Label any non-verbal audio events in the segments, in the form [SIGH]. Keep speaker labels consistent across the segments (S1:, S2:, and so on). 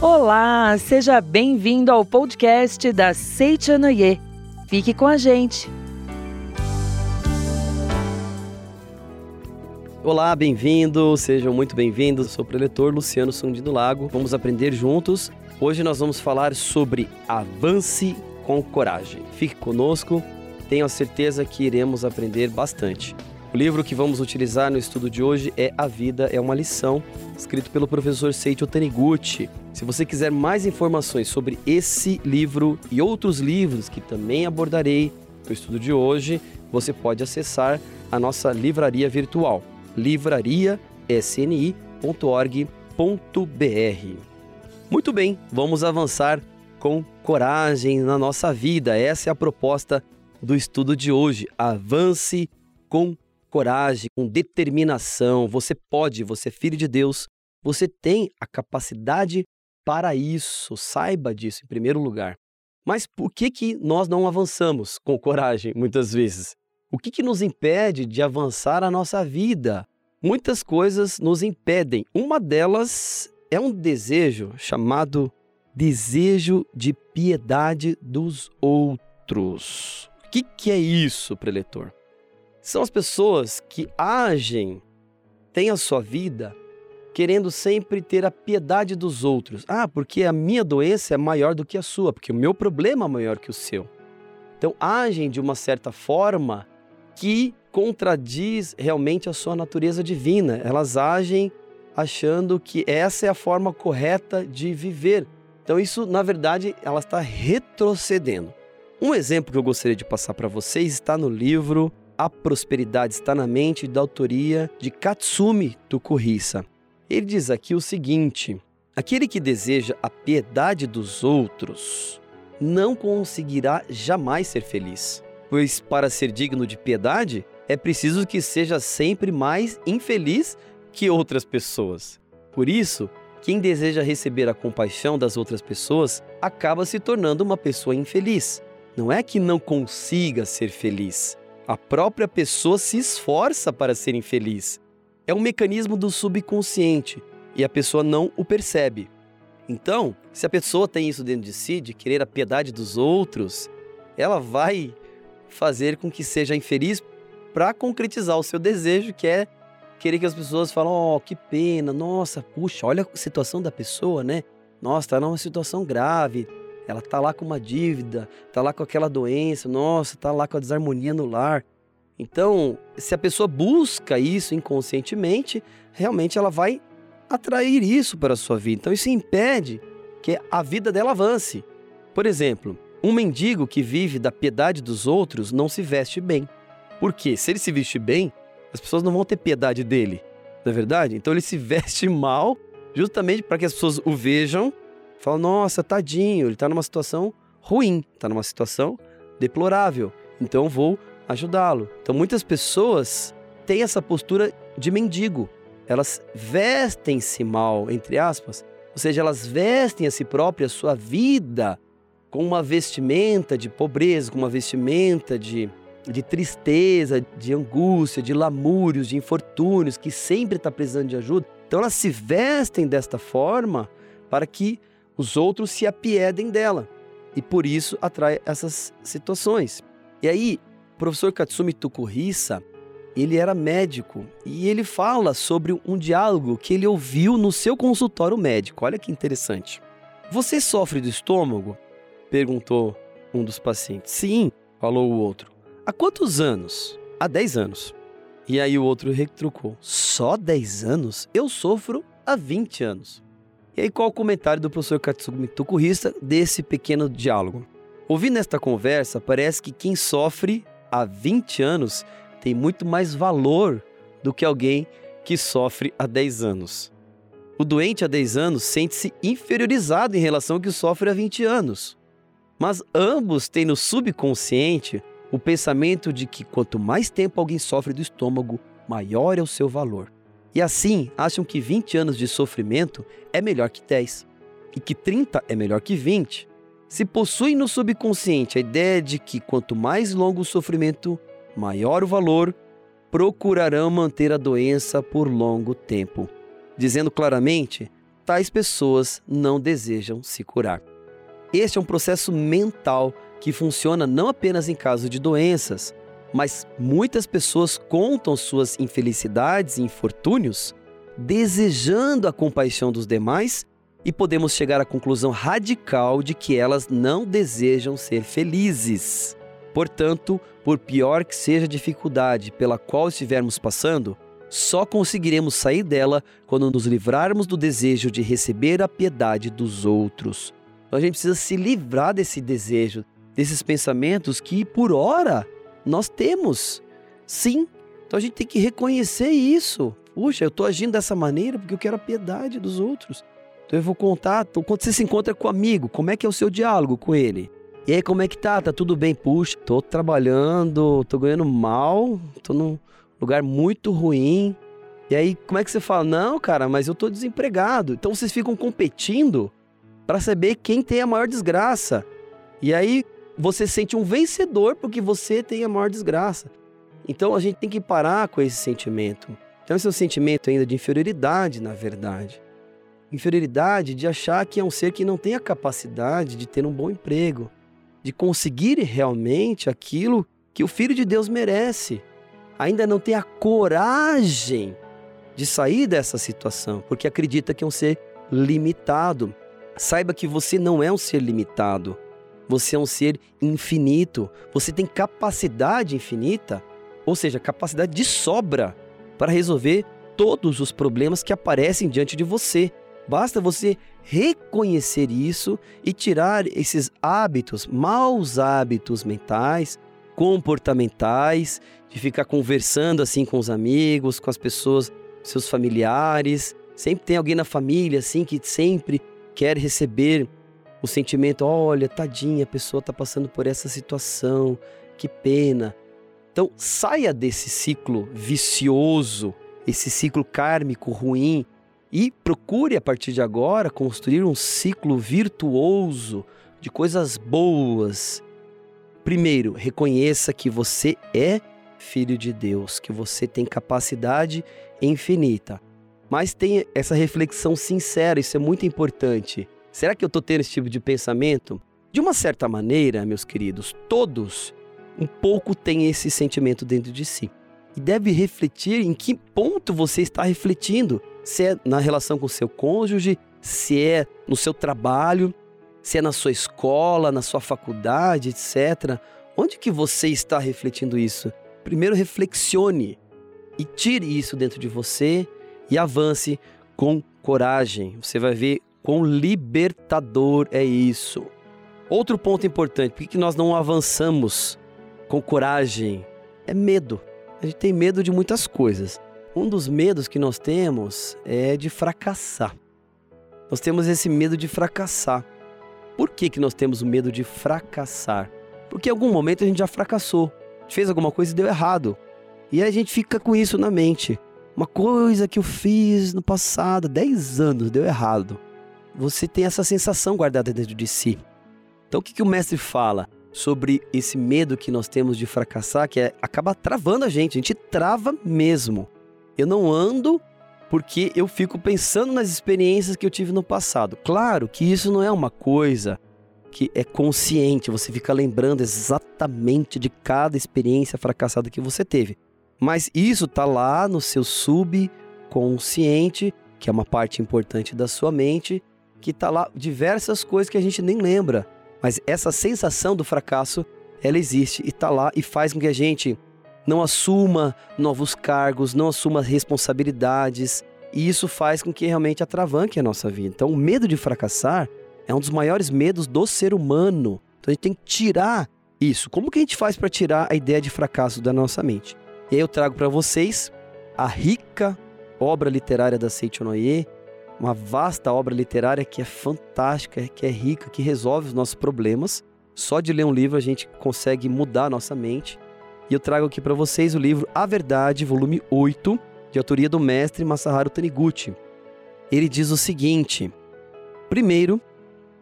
S1: Olá, seja bem-vindo ao podcast da Seichanoye. Fique com a gente.
S2: Olá, bem-vindo, sejam muito bem-vindos. Sou o preletor Luciano Sundi do Lago. Vamos aprender juntos. Hoje nós vamos falar sobre avance com coragem. Fique conosco, tenho a certeza que iremos aprender bastante. O livro que vamos utilizar no estudo de hoje é A Vida é uma Lição, escrito pelo professor Seiichi Taniguchi. Se você quiser mais informações sobre esse livro e outros livros que também abordarei no estudo de hoje, você pode acessar a nossa livraria virtual, livrariasni.org.br. Muito bem, vamos avançar com coragem na nossa vida. Essa é a proposta do estudo de hoje. Avance com coragem, com determinação. Você pode, você é filho de Deus, você tem a capacidade para isso. Saiba disso em primeiro lugar. Mas por que, que nós não avançamos [LAUGHS] com coragem muitas vezes? O que, que nos impede de avançar a nossa vida? Muitas coisas nos impedem. Uma delas é um desejo chamado desejo de piedade dos outros. O que, que é isso, preletor? São as pessoas que agem, têm a sua vida querendo sempre ter a piedade dos outros. Ah, porque a minha doença é maior do que a sua, porque o meu problema é maior que o seu. Então, agem de uma certa forma que contradiz realmente a sua natureza divina. Elas agem achando que essa é a forma correta de viver. Então, isso, na verdade, ela está retrocedendo. Um exemplo que eu gostaria de passar para vocês está no livro a Prosperidade Está na Mente, da autoria de Katsumi Tukuhisa. Ele diz aqui o seguinte: aquele que deseja a piedade dos outros não conseguirá jamais ser feliz, pois para ser digno de piedade é preciso que seja sempre mais infeliz que outras pessoas. Por isso, quem deseja receber a compaixão das outras pessoas acaba se tornando uma pessoa infeliz. Não é que não consiga ser feliz, a própria pessoa se esforça para ser infeliz. É um mecanismo do subconsciente e a pessoa não o percebe. Então, se a pessoa tem isso dentro de si, de querer a piedade dos outros, ela vai fazer com que seja infeliz para concretizar o seu desejo, que é querer que as pessoas falem: "Oh, que pena, nossa, puxa, olha a situação da pessoa, né? Nossa, está numa situação grave, ela tá lá com uma dívida, tá lá com aquela doença, nossa, tá lá com a desarmonia no lar. Então, se a pessoa busca isso inconscientemente, realmente ela vai atrair isso para a sua vida. Então, isso impede que a vida dela avance. Por exemplo, um mendigo que vive da piedade dos outros não se veste bem. Porque se ele se veste bem, as pessoas não vão ter piedade dele, não é verdade? Então ele se [LAUGHS] veste mal justamente para que as pessoas o vejam Fala, nossa, tadinho, ele está numa situação ruim, está numa situação deplorável, então vou ajudá-lo. Então muitas pessoas têm essa postura de mendigo. Elas vestem-se mal, entre aspas, ou seja, elas vestem a si próprias sua vida com uma vestimenta de pobreza, com uma vestimenta de, de tristeza, de angústia, de lamúrios, de infortúnios, que sempre está precisando de ajuda. Então elas se vestem desta forma para que os outros se apiedem dela e por isso atrai essas situações. E aí, o professor Katsumi Tukuhisa, ele era médico e ele fala sobre um diálogo que ele ouviu no seu consultório médico. Olha que interessante. Você sofre do estômago? perguntou um dos pacientes. Sim, falou o outro. Há quantos anos? Há 10 anos. E aí o outro retrucou: Só 10 anos? Eu sofro há 20 anos. E aí, qual o comentário do professor Katsumi Tokuhisa desse pequeno diálogo? Ouvindo esta conversa, parece que quem sofre há 20 anos tem muito mais valor do que alguém que sofre há 10 anos. O doente há 10 anos sente-se inferiorizado em relação ao que sofre há 20 anos. Mas ambos têm no subconsciente o pensamento de que quanto mais tempo alguém sofre do estômago, maior é o seu valor. E assim acham que 20 anos de sofrimento é melhor que 10 e que 30 é melhor que 20. Se possuem no subconsciente a ideia de que quanto mais longo o sofrimento, maior o valor, procurarão manter a doença por longo tempo. Dizendo claramente, tais pessoas não desejam se curar. Este é um processo mental que funciona não apenas em caso de doenças, mas muitas pessoas contam suas infelicidades e infortúnios desejando a compaixão dos demais e podemos chegar à conclusão radical de que elas não desejam ser felizes. Portanto, por pior que seja a dificuldade pela qual estivermos passando, só conseguiremos sair dela quando nos livrarmos do desejo de receber a piedade dos outros. Então a gente precisa se livrar desse desejo, desses pensamentos que, por hora, nós temos. Sim, então a gente tem que reconhecer isso. Puxa, eu estou agindo dessa maneira porque eu quero a piedade dos outros. Então eu vou contar, quando você se encontra com um amigo, como é que é o seu diálogo com ele? E aí, como é que tá? Tá tudo bem? Puxa, tô trabalhando, tô ganhando mal, tô num lugar muito ruim. E aí, como é que você fala? Não, cara, mas eu tô desempregado. Então vocês ficam competindo para saber quem tem a maior desgraça. E aí você sente um vencedor porque você tem a maior desgraça. Então a gente tem que parar com esse sentimento. Então esse é um sentimento ainda de inferioridade, na verdade inferioridade de achar que é um ser que não tem a capacidade de ter um bom emprego, de conseguir realmente aquilo que o Filho de Deus merece. Ainda não tem a coragem de sair dessa situação, porque acredita que é um ser limitado. Saiba que você não é um ser limitado. Você é um ser infinito. Você tem capacidade infinita, ou seja, capacidade de sobra para resolver todos os problemas que aparecem diante de você. Basta você reconhecer isso e tirar esses hábitos, maus hábitos mentais, comportamentais, de ficar conversando assim com os amigos, com as pessoas, seus familiares. Sempre tem alguém na família assim que sempre quer receber o sentimento: olha, tadinha, a pessoa está passando por essa situação, que pena. Então, saia desse ciclo vicioso, esse ciclo kármico ruim e procure a partir de agora construir um ciclo virtuoso de coisas boas. Primeiro, reconheça que você é filho de Deus, que você tem capacidade infinita. Mas tenha essa reflexão sincera, isso é muito importante. Será que eu estou tendo esse tipo de pensamento? De uma certa maneira, meus queridos, todos um pouco têm esse sentimento dentro de si. E deve refletir em que ponto você está refletindo se é na relação com seu cônjuge, se é no seu trabalho, se é na sua escola, na sua faculdade, etc. Onde que você está refletindo isso? Primeiro reflexione e tire isso dentro de você e avance com coragem. Você vai ver quão libertador é isso. Outro ponto importante, por que nós não avançamos com coragem? É medo. A gente tem medo de muitas coisas. Um dos medos que nós temos é de fracassar. Nós temos esse medo de fracassar. Por que, que nós temos o medo de fracassar? Porque em algum momento a gente já fracassou, fez alguma coisa e deu errado. E a gente fica com isso na mente. Uma coisa que eu fiz no passado, 10 anos, deu errado. Você tem essa sensação guardada dentro de si. Então o que, que o mestre fala sobre esse medo que nós temos de fracassar, que é, acaba travando a gente, a gente trava mesmo. Eu não ando porque eu fico pensando nas experiências que eu tive no passado. Claro que isso não é uma coisa que é consciente, você fica lembrando exatamente de cada experiência fracassada que você teve. Mas isso tá lá no seu subconsciente, que é uma parte importante da sua mente, que tá lá diversas coisas que a gente nem lembra. Mas essa sensação do fracasso, ela existe e tá lá e faz com que a gente não assuma novos cargos, não assuma responsabilidades, e isso faz com que realmente atravanque a nossa vida. Então, o medo de fracassar é um dos maiores medos do ser humano. Então, a gente tem que tirar isso. Como que a gente faz para tirar a ideia de fracasso da nossa mente? E aí eu trago para vocês a rica obra literária da Seichonoye, uma vasta obra literária que é fantástica, que é rica, que resolve os nossos problemas. Só de ler um livro a gente consegue mudar a nossa mente. E eu trago aqui para vocês o livro A Verdade, volume 8, de autoria do mestre Masaharu Taniguchi. Ele diz o seguinte: Primeiro,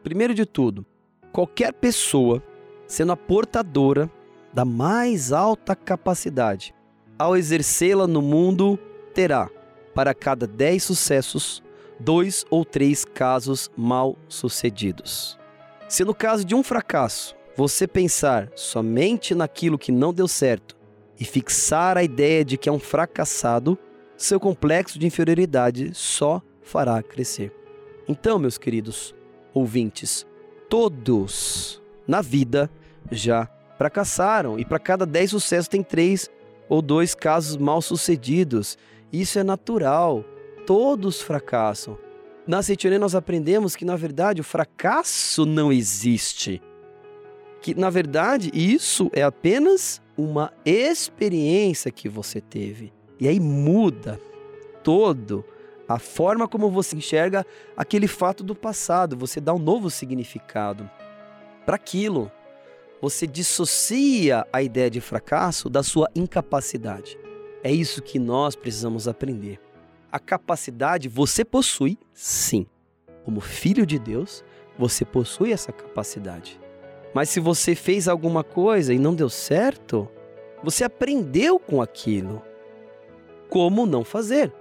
S2: primeiro de tudo, qualquer pessoa, sendo a portadora da mais alta capacidade, ao exercê-la no mundo, terá, para cada dez sucessos, dois ou três casos mal sucedidos. Se no caso de um fracasso você pensar somente naquilo que não deu certo e fixar a ideia de que é um fracassado, seu complexo de inferioridade só fará crescer. Então, meus queridos ouvintes, todos na vida já fracassaram e para cada dez sucessos tem três ou dois casos mal sucedidos. Isso é natural. Todos fracassam. Na Seitonê nós aprendemos que, na verdade, o fracasso não existe. Que, na verdade, isso é apenas uma experiência que você teve. E aí muda todo a forma como você enxerga aquele fato do passado. Você dá um novo significado para aquilo. Você dissocia a ideia de fracasso da sua incapacidade. É isso que nós precisamos aprender. A capacidade você possui, sim. Como filho de Deus, você possui essa capacidade. Mas se você fez alguma coisa e não deu certo, você aprendeu com aquilo. Como não fazer?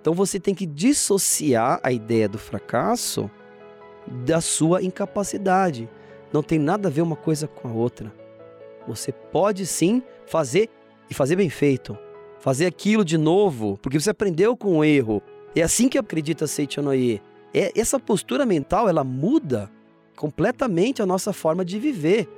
S2: Então você tem que dissociar a ideia do fracasso da sua incapacidade. Não tem nada a ver uma coisa com a outra. Você pode sim fazer e fazer bem feito fazer aquilo de novo, porque você aprendeu com o erro. É assim que acredita Seichonoye. É, essa postura mental, ela muda completamente a nossa forma de viver,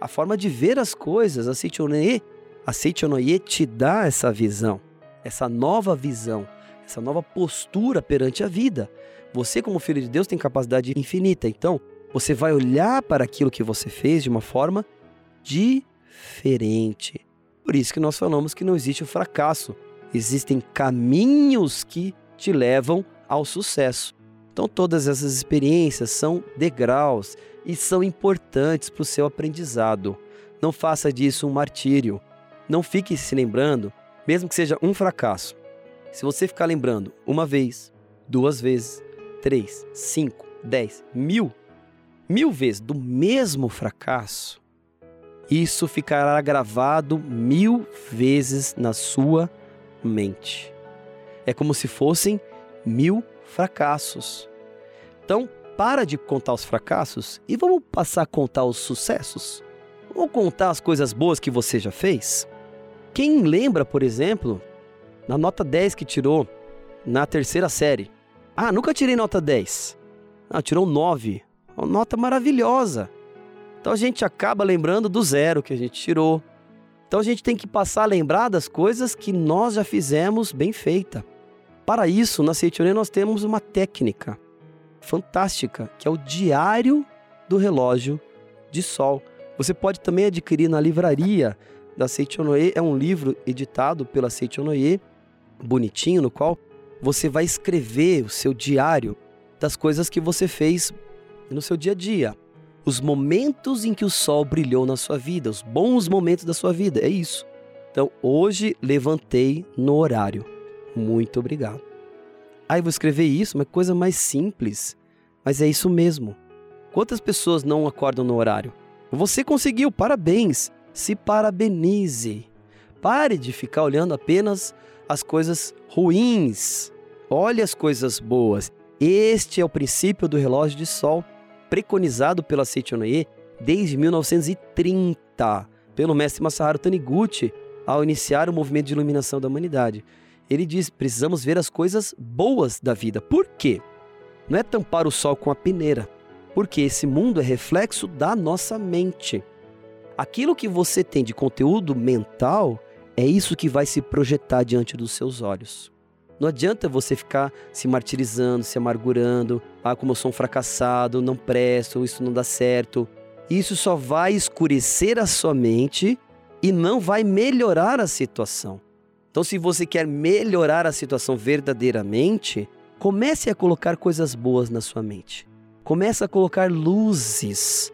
S2: a forma de ver as coisas. A Seichonoye, a Seichonoye te dá essa visão, essa nova visão, essa nova postura perante a vida. Você, como filho de Deus, tem capacidade infinita. Então, você vai olhar para aquilo que você fez de uma forma diferente. Por isso que nós falamos que não existe o fracasso. Existem caminhos que te levam ao sucesso. Então, todas essas experiências são degraus e são importantes para o seu aprendizado. Não faça disso um martírio. Não fique se lembrando, mesmo que seja um fracasso. Se você ficar lembrando uma vez, duas vezes, três, cinco, dez, mil, mil vezes do mesmo fracasso, isso ficará gravado mil vezes na sua mente. É como se fossem mil fracassos. Então, para de contar os fracassos e vamos passar a contar os sucessos. Vamos contar as coisas boas que você já fez. Quem lembra, por exemplo, na nota 10 que tirou na terceira série? Ah, nunca tirei nota 10. Ah, tirou 9. Uma nota maravilhosa. Então a gente acaba lembrando do zero que a gente tirou. Então a gente tem que passar a lembrar das coisas que nós já fizemos bem feita. Para isso, na Seitonê nós temos uma técnica fantástica, que é o diário do relógio de sol. Você pode também adquirir na livraria da Seichonoye, é um livro editado pela Seichonoye, bonitinho, no qual você vai escrever o seu diário das coisas que você fez no seu dia a dia os momentos em que o sol brilhou na sua vida, os bons momentos da sua vida. É isso. Então, hoje levantei no horário. Muito obrigado. Aí vou escrever isso, uma coisa mais simples, mas é isso mesmo. Quantas pessoas não acordam no horário? Você conseguiu, parabéns. Se parabenize. Pare de ficar olhando apenas as coisas ruins. Olhe as coisas boas. Este é o princípio do relógio de sol preconizado pela Seichonoye desde 1930 pelo mestre Masaharu Taniguchi ao iniciar o movimento de iluminação da humanidade. Ele diz: precisamos ver as coisas boas da vida. Por quê? Não é tampar o sol com a peneira, porque esse mundo é reflexo da nossa mente. Aquilo que você tem de conteúdo mental é isso que vai se projetar diante dos seus olhos. Não adianta você ficar se martirizando, se amargurando. Ah, como eu sou um fracassado, não presto, isso não dá certo. Isso só vai escurecer a sua mente e não vai melhorar a situação. Então, se você quer melhorar a situação verdadeiramente, comece a colocar coisas boas na sua mente. Comece a colocar luzes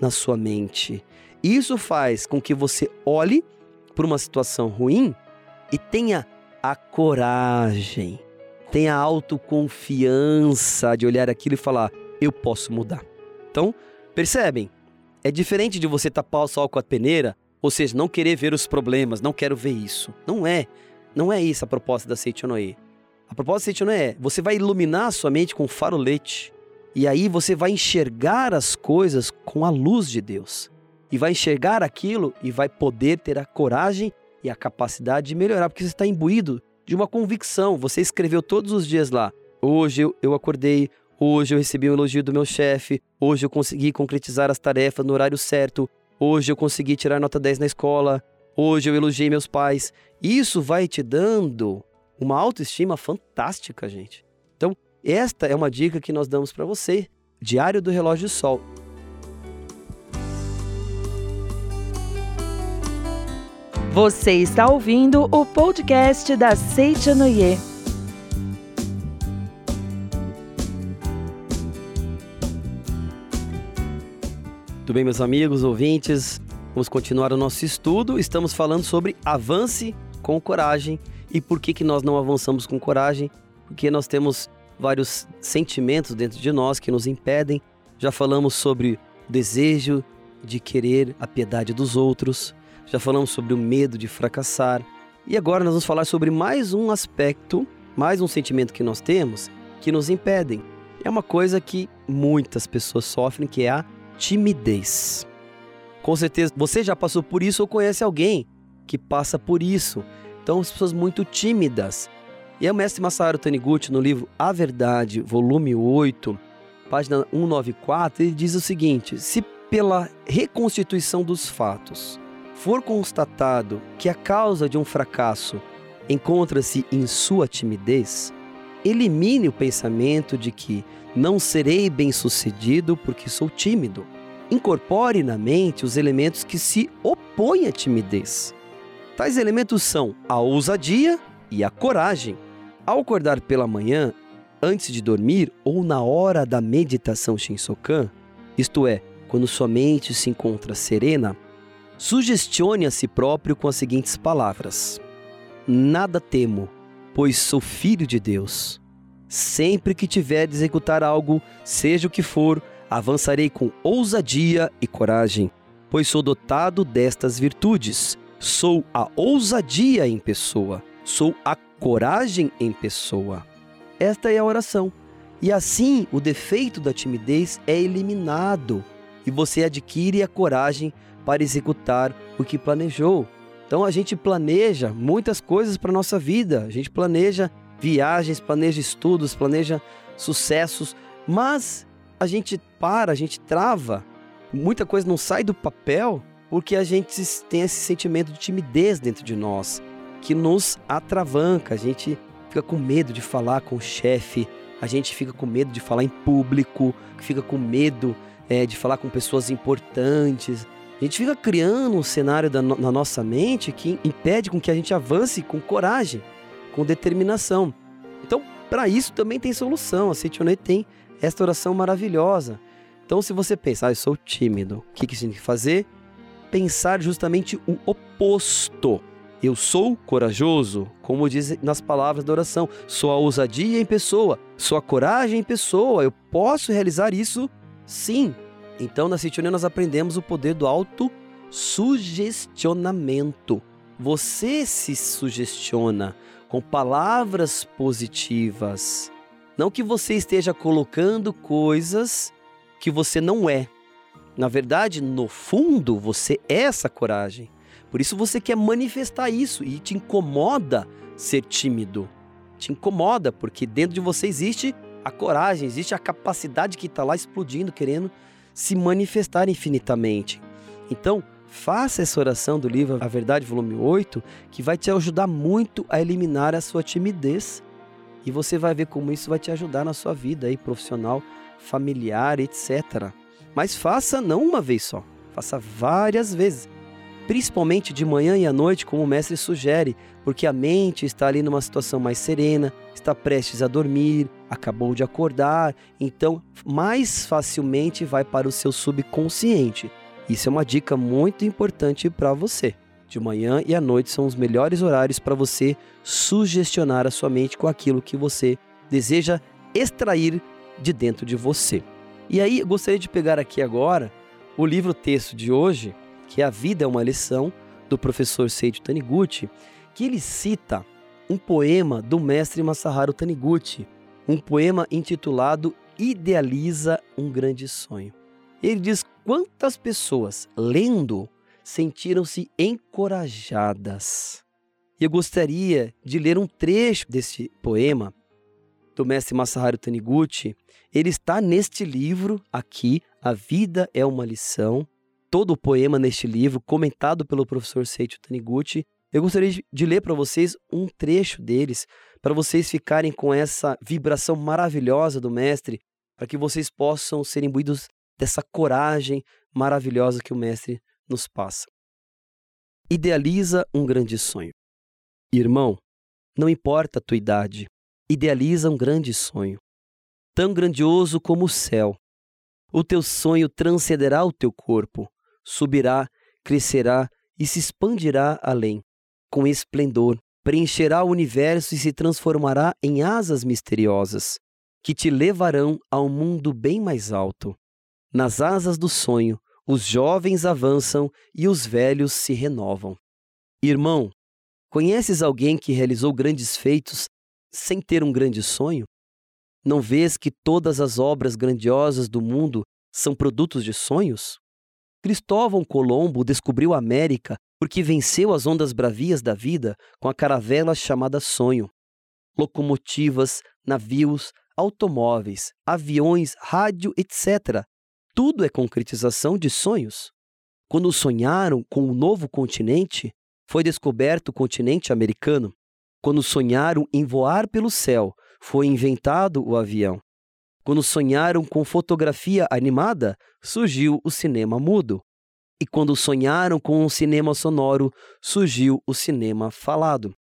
S2: na sua mente. Isso faz com que você olhe para uma situação ruim e tenha a coragem, tenha a autoconfiança de olhar aquilo e falar: eu posso mudar. Então, percebem? É diferente de você tapar o sol com a peneira Ou seja, não querer ver os problemas, não quero ver isso. Não é. Não é isso a proposta da Seichonoe. A proposta da Seichonoe é, você vai iluminar a sua mente com farolete. E aí você vai enxergar as coisas com a luz de Deus. E vai enxergar aquilo e vai poder ter a coragem e a capacidade de melhorar, porque você está imbuído de uma convicção. Você escreveu todos os dias lá. Hoje eu, eu acordei, hoje eu recebi um elogio do meu chefe, hoje eu consegui concretizar as tarefas no horário certo, Hoje eu consegui tirar nota 10 na escola. Hoje eu elogiei meus pais. Isso vai te dando uma autoestima fantástica, gente. Então, esta é uma dica que nós damos para você. Diário do Relógio Sol.
S1: Você está ouvindo o podcast da Seitianoye.
S2: Tudo bem, meus amigos, ouvintes? Vamos continuar o nosso estudo. Estamos falando sobre avance com coragem. E por que, que nós não avançamos com coragem? Porque nós temos vários sentimentos dentro de nós que nos impedem. Já falamos sobre o desejo de querer a piedade dos outros. Já falamos sobre o medo de fracassar. E agora nós vamos falar sobre mais um aspecto, mais um sentimento que nós temos que nos impedem. É uma coisa que muitas pessoas sofrem, que é a timidez. Com certeza você já passou por isso ou conhece alguém que passa por isso. Então, as pessoas muito tímidas. E o mestre Masaru Taniguchi, no livro A Verdade, volume 8, página 194, ele diz o seguinte: se pela reconstituição dos fatos for constatado que a causa de um fracasso encontra-se em sua timidez, elimine o pensamento de que não serei bem-sucedido porque sou tímido. Incorpore na mente os elementos que se opõem à timidez. Tais elementos são a ousadia e a coragem. Ao acordar pela manhã, antes de dormir ou na hora da meditação Shinsokan, isto é, quando sua mente se encontra serena, sugestione a si próprio com as seguintes palavras: Nada temo, pois sou filho de Deus. Sempre que tiver de executar algo, seja o que for, avançarei com ousadia e coragem, pois sou dotado destas virtudes. Sou a ousadia em pessoa, sou a coragem em pessoa. Esta é a oração. E assim o defeito da timidez é eliminado e você adquire a coragem para executar o que planejou. Então a gente planeja muitas coisas para nossa vida. A gente planeja viagens, planeja estudos, planeja sucessos, mas a gente para, a gente trava, muita coisa não sai do papel porque a gente tem esse sentimento de timidez dentro de nós que nos atravanca. A gente fica com medo de falar com o chefe, a gente fica com medo de falar em público, fica com medo é, de falar com pessoas importantes. A gente fica criando um cenário da, na nossa mente que impede com que a gente avance com coragem com determinação. Então, para isso também tem solução. A Seitonei tem esta oração maravilhosa. Então, se você pensar, ah, eu sou tímido, o que, que você tem que fazer? Pensar justamente o oposto. Eu sou corajoso, como diz nas palavras da oração. Sou a ousadia em pessoa, sou a coragem em pessoa. Eu posso realizar isso sim. Então, na Citionê nós aprendemos o poder do autossugestionamento. Você se sugestiona, com palavras positivas. Não que você esteja colocando coisas que você não é. Na verdade, no fundo, você é essa coragem. Por isso você quer manifestar isso e te incomoda ser tímido. Te incomoda porque dentro de você existe a coragem, existe a capacidade que está lá explodindo, querendo se manifestar infinitamente. Então, Faça essa oração do livro A Verdade, volume 8, que vai te ajudar muito a eliminar a sua timidez. E você vai ver como isso vai te ajudar na sua vida aí, profissional, familiar, etc. Mas faça não uma vez só, faça várias vezes. Principalmente de manhã e à noite, como o mestre sugere, porque a mente está ali numa situação mais serena, está prestes a dormir, acabou de acordar, então mais facilmente vai para o seu subconsciente. Isso é uma dica muito importante para você. De manhã e à noite são os melhores horários para você sugestionar a sua mente com aquilo que você deseja extrair de dentro de você. E aí, gostaria de pegar aqui agora o livro texto de hoje, que A Vida é uma Lição, do professor Seiji Taniguchi, que ele cita um poema do mestre Masaharu Taniguchi, um poema intitulado Idealiza um Grande Sonho. Ele diz quantas pessoas, lendo, sentiram-se encorajadas. Eu gostaria de ler um trecho desse poema do mestre Masaharu Taniguchi. Ele está neste livro aqui, A Vida é uma Lição. Todo o poema neste livro, comentado pelo professor Seiichi Taniguchi. Eu gostaria de ler para vocês um trecho deles, para vocês ficarem com essa vibração maravilhosa do mestre, para que vocês possam ser imbuídos dessa coragem maravilhosa que o mestre nos passa. Idealiza um grande sonho. Irmão, não importa a tua idade, idealiza um grande sonho, tão grandioso como o céu. O teu sonho transcenderá o teu corpo, subirá, crescerá e se expandirá além, com esplendor, preencherá o universo e se transformará em asas misteriosas, que te levarão a um mundo bem mais alto. Nas asas do sonho, os jovens avançam e os velhos se renovam. Irmão, conheces alguém que realizou grandes feitos sem ter um grande sonho? Não vês que todas as obras grandiosas do mundo são produtos de sonhos? Cristóvão Colombo descobriu a América porque venceu as ondas bravias da vida com a caravela chamada sonho. Locomotivas, navios, automóveis, aviões, rádio, etc. Tudo é concretização de sonhos. Quando sonharam com um novo continente, foi descoberto o continente americano. Quando sonharam em voar pelo céu, foi inventado o avião. Quando sonharam com fotografia animada, surgiu o cinema mudo. E quando sonharam com um cinema sonoro, surgiu o cinema falado.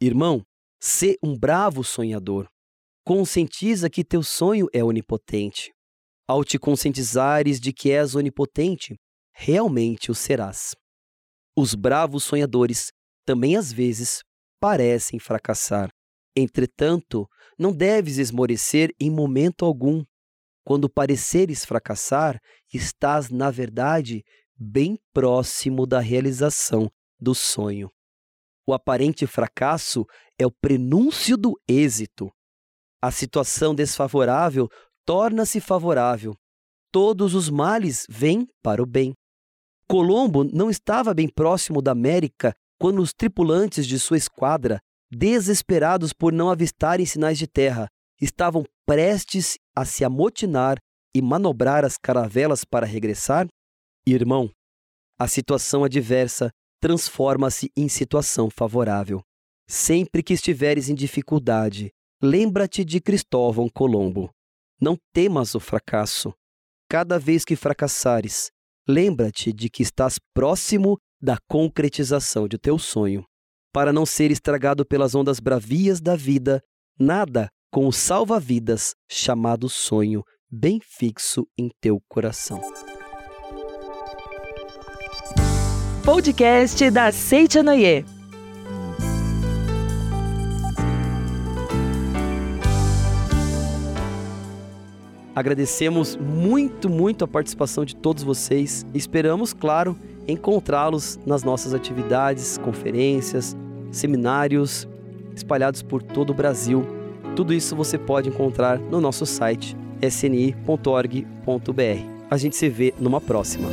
S2: Irmão, sê um bravo sonhador. Conscientiza que teu sonho é onipotente. Ao te conscientizares de que és onipotente, realmente o serás. Os bravos sonhadores também às vezes parecem fracassar. Entretanto, não deves esmorecer em momento algum. Quando pareceres fracassar, estás, na verdade, bem próximo da realização do sonho. O aparente fracasso é o prenúncio do êxito. A situação desfavorável torna-se favorável. Todos os males vêm para o bem. Colombo não estava bem próximo da América quando os tripulantes de sua esquadra, desesperados por não avistarem sinais de terra, estavam prestes a se amotinar e manobrar as caravelas para regressar? Irmão, a situação adversa transforma-se em situação favorável. Sempre que estiveres em dificuldade, lembra-te de Cristóvão Colombo. Não temas o fracasso. Cada vez que fracassares, lembra-te de que estás próximo da concretização de teu sonho. Para não ser estragado pelas ondas bravias da vida, nada com o salva-vidas chamado sonho bem fixo em teu coração.
S1: Podcast da Seitianoye.
S2: Agradecemos muito, muito a participação de todos vocês. Esperamos, claro, encontrá-los nas nossas atividades, conferências, seminários espalhados por todo o Brasil. Tudo isso você pode encontrar no nosso site sni.org.br. A gente se vê numa próxima.